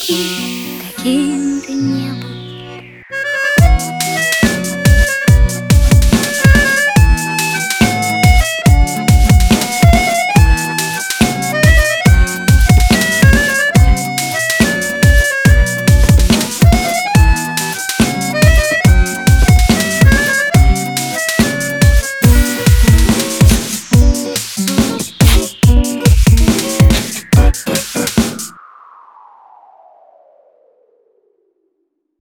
таким, каким ты не был.